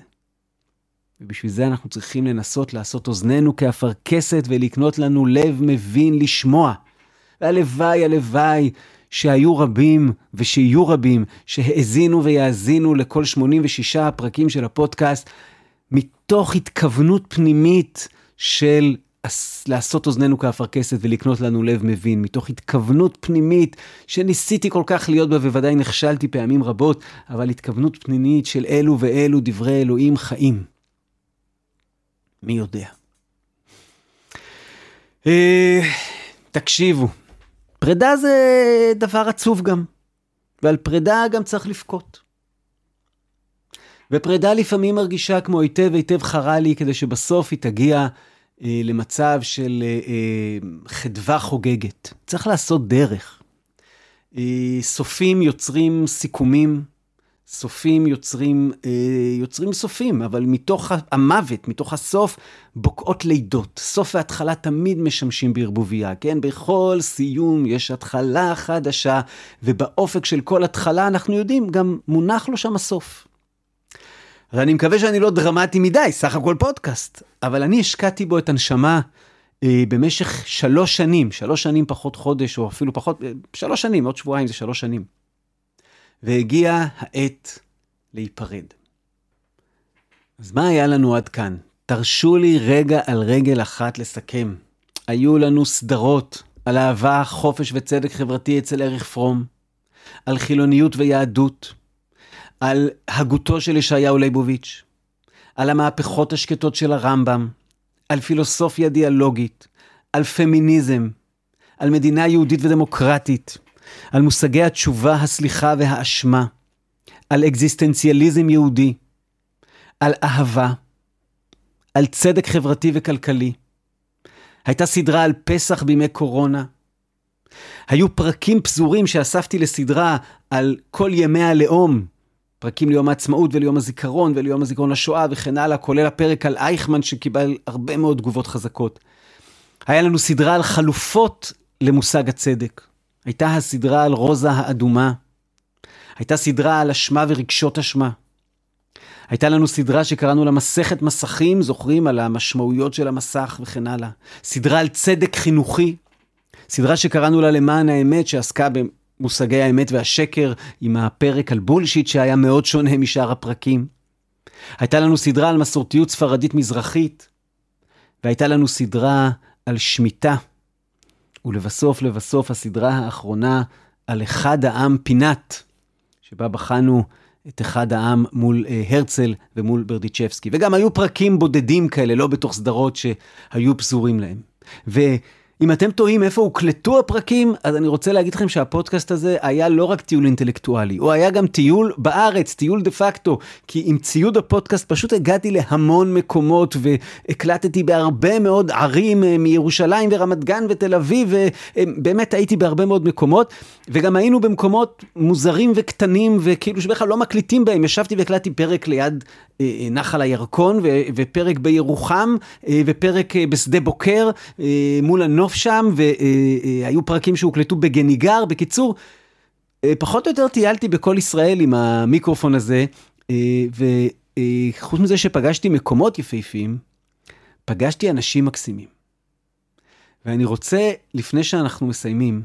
ובשביל זה אנחנו צריכים לנסות לעשות אוזנינו כאפרכסת ולקנות לנו לב מבין לשמוע. והלוואי, הלוואי, שהיו רבים ושיהיו רבים שהאזינו ויאזינו לכל 86 הפרקים של הפודקאסט, מתוך התכוונות פנימית של לעשות אוזנינו כאפרכסת ולקנות לנו לב מבין, מתוך התכוונות פנימית שניסיתי כל כך להיות בה ובוודאי נכשלתי פעמים רבות, אבל התכוונות פנימית של אלו ואלו דברי אלוהים חיים. מי יודע. אה, תקשיבו, פרידה זה דבר עצוב גם, ועל פרידה גם צריך לבכות. ופרידה לפעמים מרגישה כמו היטב היטב חרה לי, כדי שבסוף היא תגיע אה, למצב של אה, אה, חדווה חוגגת. צריך לעשות דרך. אה, סופים יוצרים סיכומים, סופים יוצרים, אה, יוצרים סופים, אבל מתוך המוות, מתוך הסוף, בוקעות לידות. סוף והתחלה תמיד משמשים בערבוביה, כן? בכל סיום יש התחלה חדשה, ובאופק של כל התחלה, אנחנו יודעים, גם מונח לו שם הסוף. אז אני מקווה שאני לא דרמטי מדי, סך הכל פודקאסט, אבל אני השקעתי בו את הנשמה אה, במשך שלוש שנים, שלוש שנים פחות חודש, או אפילו פחות, אה, שלוש שנים, עוד שבועיים זה שלוש שנים. והגיעה העת להיפרד. אז מה היה לנו עד כאן? תרשו לי רגע על רגל אחת לסכם. היו לנו סדרות על אהבה, חופש וצדק חברתי אצל ערך פרום, על חילוניות ויהדות, על הגותו של ישעיהו ליבוביץ', על המהפכות השקטות של הרמב"ם, על פילוסופיה דיאלוגית, על פמיניזם, על מדינה יהודית ודמוקרטית, על מושגי התשובה, הסליחה והאשמה, על אקזיסטנציאליזם יהודי, על אהבה, על צדק חברתי וכלכלי. הייתה סדרה על פסח בימי קורונה. היו פרקים פזורים שאספתי לסדרה על כל ימי הלאום, פרקים ליום העצמאות וליום הזיכרון וליום הזיכרון לשואה וכן הלאה, כולל הפרק על אייכמן שקיבל הרבה מאוד תגובות חזקות. היה לנו סדרה על חלופות למושג הצדק. הייתה הסדרה על רוזה האדומה. הייתה סדרה על אשמה ורגשות אשמה. הייתה לנו סדרה שקראנו לה מסכת מסכים, זוכרים? על המשמעויות של המסך וכן הלאה. סדרה על צדק חינוכי. סדרה שקראנו לה למען האמת, שעסקה במושגי האמת והשקר, עם הפרק על בולשיט שהיה מאוד שונה משאר הפרקים. הייתה לנו סדרה על מסורתיות ספרדית מזרחית, והייתה לנו סדרה על שמיטה. ולבסוף, לבסוף, הסדרה האחרונה על אחד העם פינת, שבה בחנו את אחד העם מול אה, הרצל ומול ברדיצ'בסקי. וגם היו פרקים בודדים כאלה, לא בתוך סדרות שהיו פזורים להם. ו... אם אתם תוהים איפה הוקלטו הפרקים, אז אני רוצה להגיד לכם שהפודקאסט הזה היה לא רק טיול אינטלקטואלי, הוא היה גם טיול בארץ, טיול דה פקטו, כי עם ציוד הפודקאסט פשוט הגעתי להמון מקומות והקלטתי בהרבה מאוד ערים אה, מירושלים ורמת גן ותל אביב, ובאמת הייתי בהרבה מאוד מקומות, וגם היינו במקומות מוזרים וקטנים וכאילו שבכלל לא מקליטים בהם, ישבתי והקלטתי פרק ליד אה, אה, נחל הירקון ופרק בירוחם ופרק בשדה בוקר מול הנוף. הנוף שם, והיו פרקים שהוקלטו בגניגר. בקיצור, אה, פחות או יותר טיילתי בכל ישראל עם המיקרופון הזה, אה, וחוץ מזה שפגשתי מקומות יפהפיים, פגשתי אנשים מקסימים. ואני רוצה, לפני שאנחנו מסיימים,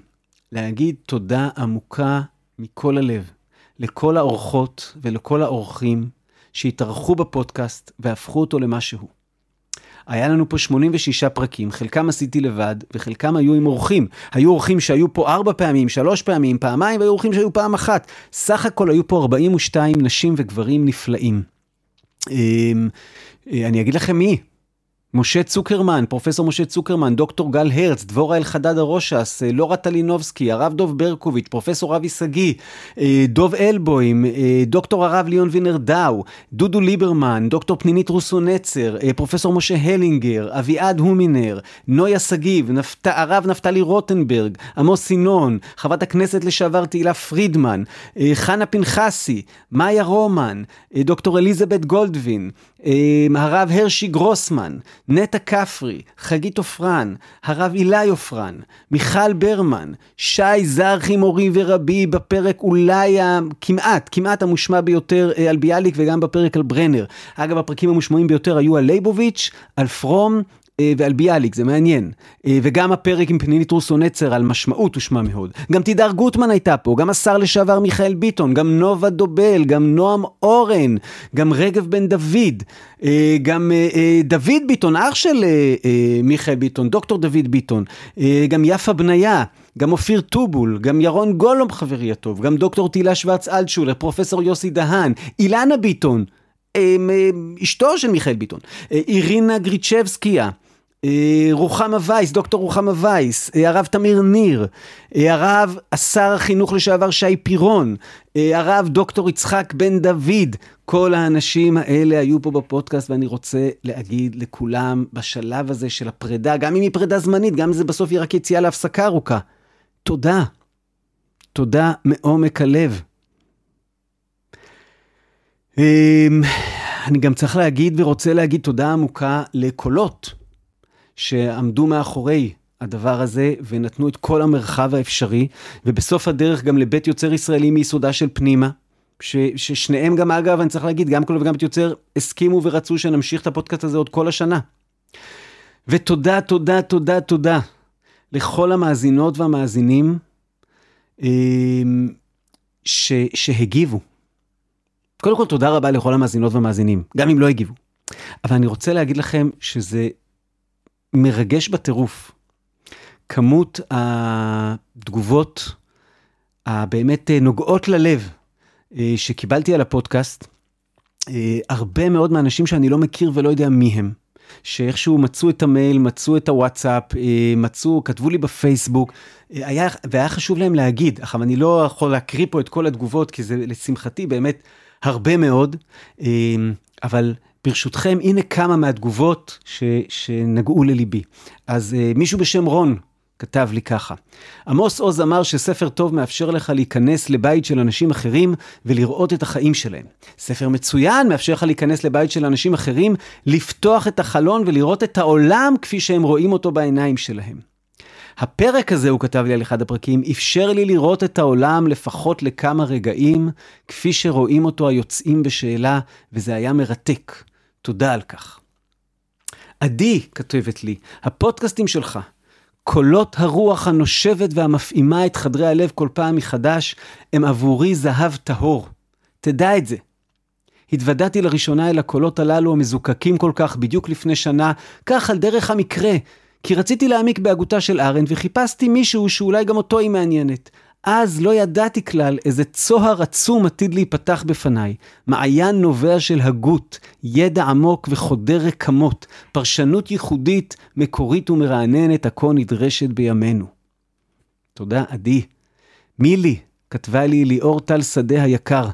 להגיד תודה עמוקה מכל הלב לכל האורחות ולכל האורחים שהתארחו בפודקאסט והפכו אותו למה שהוא. היה לנו פה 86 פרקים, חלקם עשיתי לבד, וחלקם היו עם אורחים. היו אורחים שהיו פה ארבע פעמים, שלוש פעמים, פעמיים, והיו אורחים שהיו פעם אחת. סך הכל היו פה 42 נשים וגברים נפלאים. אמ, אה, אני אגיד לכם מי, משה צוקרמן, פרופסור משה צוקרמן, דוקטור גל הרץ, דבורה אלחדד הרושס, אה, לורה טלינובסקי, הרב דוב ברקוביץ', פרופסור אבי שגיא, אה, דוב אלבוים, אה, דוקטור הרב ליאון וינר דאו, דודו ליברמן, דוקטור פנינית רוסו נצר, פרופסור משה הלינגר, אביעד הומינר, נויה שגיב, נפת... הרב נפתלי רוטנברג, עמוס ינון, חברת הכנסת לשעבר תהילה פרידמן, חנה פנחסי, מאיה רומן, דוקטור אליזבת גולדווין, הרב הרשי גרוסמן, נטע כפרי, חגית עופרן, הרב אילי עופרן, מיכל ברמן, שי זרחי מורי ורבי בפרק אולי כמעט, כמעט המושמע ביותר אה, על ביאליק וגם בפרק על ברנר. אגב, הפרקים המושמעים ביותר היו על לייבוביץ', על פרום, ועל ביאליק, זה מעניין. אה, וגם הפרק עם פנינית רוסו נצר על משמעות הושמע מאוד. גם תידר גוטמן הייתה פה, גם השר לשעבר מיכאל ביטון, גם נובה דובל, גם נועם אורן, גם רגב בן דוד, אה, גם דוד ביטון, אח של מיכאל ביטון, דוקטור דוד ביטון, גם יפה בניה. גם אופיר טובול, גם ירון גולום חברי הטוב, גם דוקטור תהילה שוורץ אלטשולר, פרופסור יוסי דהן, אילנה ביטון, אשתו של מיכאל ביטון, אירינה גריצ'בסקיה, אה, רוחמה וייס, דוקטור רוחמה וייס, אה, הרב תמיר ניר, אה, הרב השר החינוך לשעבר שי פירון, הרב דוקטור יצחק בן דוד, כל האנשים האלה היו פה בפודקאסט ואני רוצה להגיד לכולם בשלב הזה של הפרידה, גם אם היא פרידה זמנית, גם אם זה בסוף יהיה רק יציאה להפסקה ארוכה, תודה. תודה מעומק הלב. אני גם צריך להגיד ורוצה להגיד תודה עמוקה לקולות. שעמדו מאחורי הדבר הזה ונתנו את כל המרחב האפשרי, ובסוף הדרך גם לבית יוצר ישראלי מיסודה של פנימה, ש, ששניהם גם אגב, אני צריך להגיד, גם קולות וגם בית יוצר הסכימו ורצו שנמשיך את הפודקאסט הזה עוד כל השנה. ותודה, תודה, תודה, תודה לכל המאזינות והמאזינים אמ, ש, שהגיבו. קודם כל, תודה רבה לכל המאזינות והמאזינים, גם אם לא הגיבו. אבל אני רוצה להגיד לכם שזה מרגש בטירוף. כמות התגובות הבאמת אה, נוגעות ללב אה, שקיבלתי על הפודקאסט, אה, הרבה מאוד מהאנשים שאני לא מכיר ולא יודע מי הם, שאיכשהו מצאו את המייל, מצאו את הוואטסאפ, מצאו, כתבו לי בפייסבוק, היה, והיה חשוב להם להגיד, עכשיו אני לא יכול להקריא פה את כל התגובות, כי זה לשמחתי באמת הרבה מאוד, אבל ברשותכם, הנה כמה מהתגובות ש, שנגעו לליבי. אז uh, מישהו בשם רון כתב לי ככה: עמוס עוז אמר שספר טוב מאפשר לך להיכנס לבית של אנשים אחרים ולראות את החיים שלהם. ספר מצוין מאפשר לך להיכנס לבית של אנשים אחרים, לפתוח את החלון ולראות את העולם כפי שהם רואים אותו בעיניים שלהם. הפרק הזה, הוא כתב לי על אחד הפרקים, אפשר לי לראות את העולם לפחות לכמה רגעים, כפי שרואים אותו היוצאים בשאלה, וזה היה מרתק. תודה על כך. עדי כתבת לי, הפודקאסטים שלך, קולות הרוח הנושבת והמפעימה את חדרי הלב כל פעם מחדש, הם עבורי זהב טהור. תדע את זה. התוודעתי לראשונה אל הקולות הללו המזוקקים כל כך בדיוק לפני שנה, כך על דרך המקרה, כי רציתי להעמיק בהגותה של ארנד וחיפשתי מישהו שאולי גם אותו היא מעניינת. אז לא ידעתי כלל איזה צוהר עצום עתיד להיפתח בפניי. מעיין נובע של הגות, ידע עמוק וחודר רקמות, פרשנות ייחודית, מקורית ומרעננת, הכה נדרשת בימינו. תודה, עדי. מילי, כתבה לי ליאור טל שדה היקר.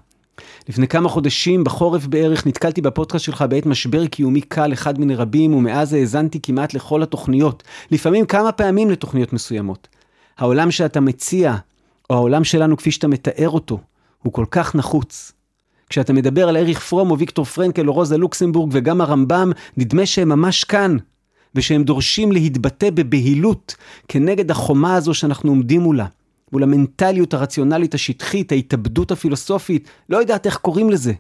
לפני כמה חודשים, בחורף בערך, נתקלתי בפודקאסט שלך בעת משבר קיומי קל, אחד מני רבים, ומאז האזנתי כמעט לכל התוכניות, לפעמים כמה פעמים לתוכניות מסוימות. העולם שאתה מציע, או העולם שלנו כפי שאתה מתאר אותו, הוא כל כך נחוץ. כשאתה מדבר על אריך פרום או ויקטור פרנקל או רוזה לוקסמבורג וגם הרמב"ם, נדמה שהם ממש כאן, ושהם דורשים להתבטא בבהילות כנגד החומה הזו שאנחנו עומדים מולה. מול המנטליות הרציונלית השטחית, ההתאבדות הפילוסופית, לא יודעת איך קוראים לזה.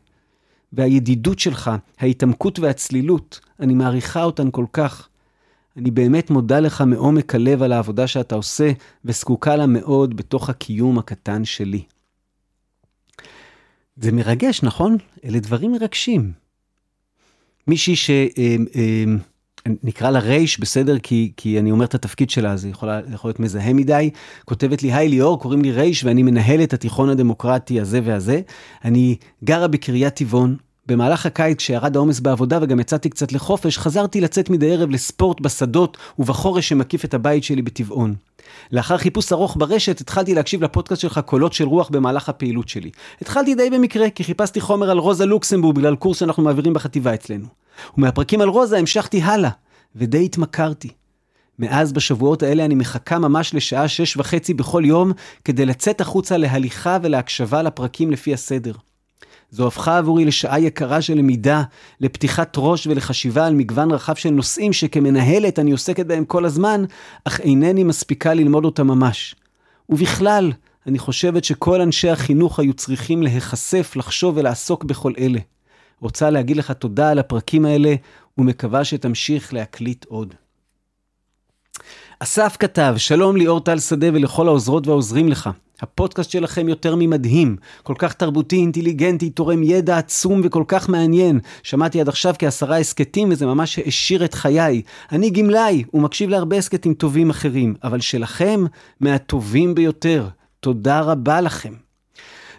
והידידות שלך, ההתעמקות והצלילות, אני מעריכה אותן כל כך. אני באמת מודה לך מעומק הלב על העבודה שאתה עושה, וזקוקה לה מאוד בתוך הקיום הקטן שלי. זה מרגש, נכון? אלה דברים מרגשים. מישהי ש... אה, אה, נקרא לה רייש, בסדר? כי, כי אני אומר את התפקיד שלה, זה יכול, יכול להיות מזהה מדי. כותבת לי, היי ליאור, קוראים לי רייש ואני מנהל את התיכון הדמוקרטי הזה והזה. אני גרה בקריית טבעון. במהלך הקיץ, כשירד העומס בעבודה וגם יצאתי קצת לחופש, חזרתי לצאת מדי ערב לספורט בשדות ובחורש שמקיף את הבית שלי בטבעון. לאחר חיפוש ארוך ברשת, התחלתי להקשיב לפודקאסט שלך קולות של רוח במהלך הפעילות שלי. התחלתי די במקרה, כי חיפשתי חומר על רוזה לוקסמבורג בגלל קורס שאנחנו מעבירים בחטיבה אצלנו. ומהפרקים על רוזה המשכתי הלאה, ודי התמכרתי. מאז בשבועות האלה אני מחכה ממש לשעה שש וחצי בכל יום כדי לצאת החוצה להליכה ולהקשבה לפרקים לפי הסדר. זו הפכה עבורי לשעה יקרה של למידה, לפתיחת ראש ולחשיבה על מגוון רחב של נושאים שכמנהלת אני עוסקת בהם כל הזמן, אך אינני מספיקה ללמוד אותם ממש. ובכלל, אני חושבת שכל אנשי החינוך היו צריכים להיחשף, לחשוב ולעסוק בכל אלה. רוצה להגיד לך תודה על הפרקים האלה, ומקווה שתמשיך להקליט עוד. אסף כתב, שלום ליאור טל שדה ולכל העוזרות והעוזרים לך. הפודקאסט שלכם יותר ממדהים, כל כך תרבותי, אינטליגנטי, תורם ידע עצום וכל כך מעניין. שמעתי עד עכשיו כעשרה הסכתים וזה ממש העשיר את חיי. אני גמלאי ומקשיב להרבה הסכתים טובים אחרים, אבל שלכם, מהטובים ביותר. תודה רבה לכם.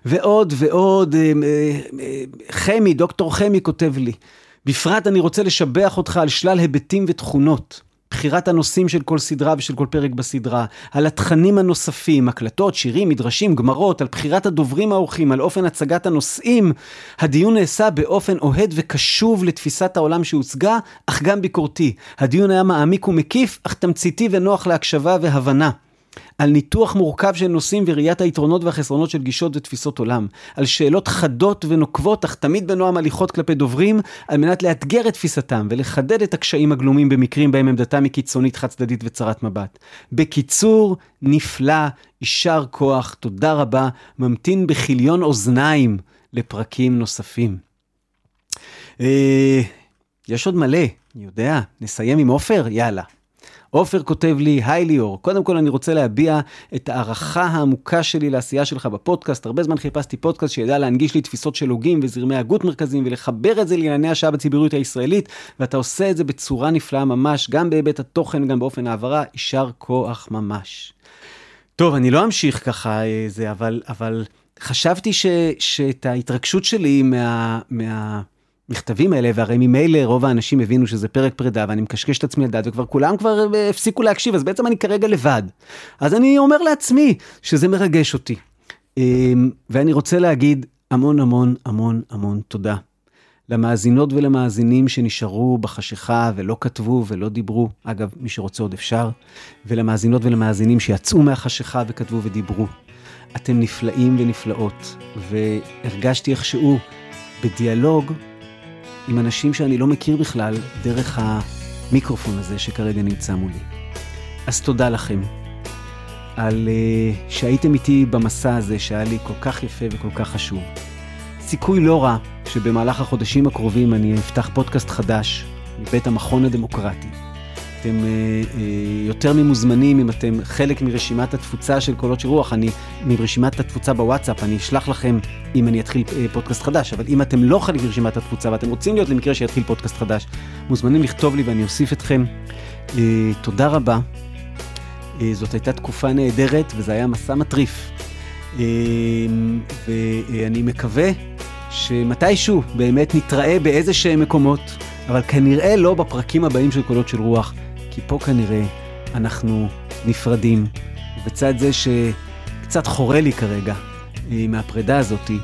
ועוד ועוד, אה, אה, אה, חמי, דוקטור חמי כותב לי, בפרט אני רוצה לשבח אותך על שלל היבטים ותכונות. בחירת הנושאים של כל סדרה ושל כל פרק בסדרה, על התכנים הנוספים, הקלטות, שירים, מדרשים, גמרות, על בחירת הדוברים האורחים, על אופן הצגת הנושאים. הדיון נעשה באופן אוהד וקשוב לתפיסת העולם שהוצגה, אך גם ביקורתי. הדיון היה מעמיק ומקיף, אך תמציתי ונוח להקשבה והבנה. על ניתוח מורכב של נושאים וראיית היתרונות והחסרונות של גישות ותפיסות עולם, על שאלות חדות ונוקבות, אך תמיד בנועם הליכות כלפי דוברים, על מנת לאתגר את תפיסתם ולחדד את הקשיים הגלומים במקרים בהם עמדתם היא קיצונית, חד צדדית וצרת מבט. בקיצור, נפלא, יישר כוח, תודה רבה, ממתין בכיליון אוזניים לפרקים נוספים. אה, יש עוד מלא, אני יודע, נסיים עם עופר? יאללה. עופר כותב לי, היי ליאור, קודם כל אני רוצה להביע את ההערכה העמוקה שלי לעשייה שלך בפודקאסט. הרבה זמן חיפשתי פודקאסט שידע להנגיש לי תפיסות של הוגים וזרמי הגות מרכזיים ולחבר את זה לענייני השעה בציבוריות הישראלית, ואתה עושה את זה בצורה נפלאה ממש, גם בהיבט התוכן, גם באופן העברה, יישר כוח ממש. טוב, אני לא אמשיך ככה אה, זה, אבל, אבל חשבתי ש, שאת ההתרגשות שלי מה... מה המכתבים האלה, והרי ממילא רוב האנשים הבינו שזה פרק פרידה, ואני מקשקש את עצמי על דעת, וכבר כולם כבר אה, הפסיקו להקשיב, אז בעצם אני כרגע לבד. אז אני אומר לעצמי שזה מרגש אותי. אמ, ואני רוצה להגיד המון המון המון המון תודה. למאזינות ולמאזינים שנשארו בחשיכה ולא כתבו ולא דיברו, אגב, מי שרוצה עוד אפשר, ולמאזינות ולמאזינים שיצאו מהחשיכה וכתבו ודיברו. אתם נפלאים ונפלאות, והרגשתי איכשהו בדיאלוג עם אנשים שאני לא מכיר בכלל דרך המיקרופון הזה שכרגע נמצא מולי. אז תודה לכם על uh, שהייתם איתי במסע הזה שהיה לי כל כך יפה וכל כך חשוב. סיכוי לא רע שבמהלך החודשים הקרובים אני אפתח פודקאסט חדש מבית המכון הדמוקרטי. אתם אה, אה, יותר ממוזמנים אם אתם חלק מרשימת התפוצה של קולות של רוח, אני מרשימת התפוצה בוואטסאפ, אני אשלח לכם אם אני אתחיל אה, פודקאסט חדש, אבל אם אתם לא חלק מרשימת התפוצה ואתם רוצים להיות למקרה שיתחיל פודקאסט חדש, מוזמנים לכתוב לי ואני אוסיף אתכם. תודה רבה. זאת הייתה תקופה נהדרת וזה היה מסע מטריף. ואני מקווה שמתישהו באמת נתראה באיזה שהם מקומות, אבל כנראה לא בפרקים הבאים של קולות של רוח, כי פה כנראה אנחנו נפרדים. ובצד זה שקצת חורה לי כרגע אה, מהפרידה הזאתי,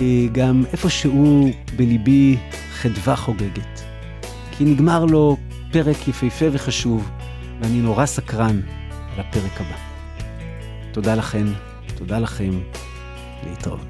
אה, גם איפשהו בליבי חדווה חוגגת. כי נגמר לו פרק יפהפה וחשוב, ואני נורא סקרן על הפרק הבא. תודה לכן, תודה לכם, להתראות.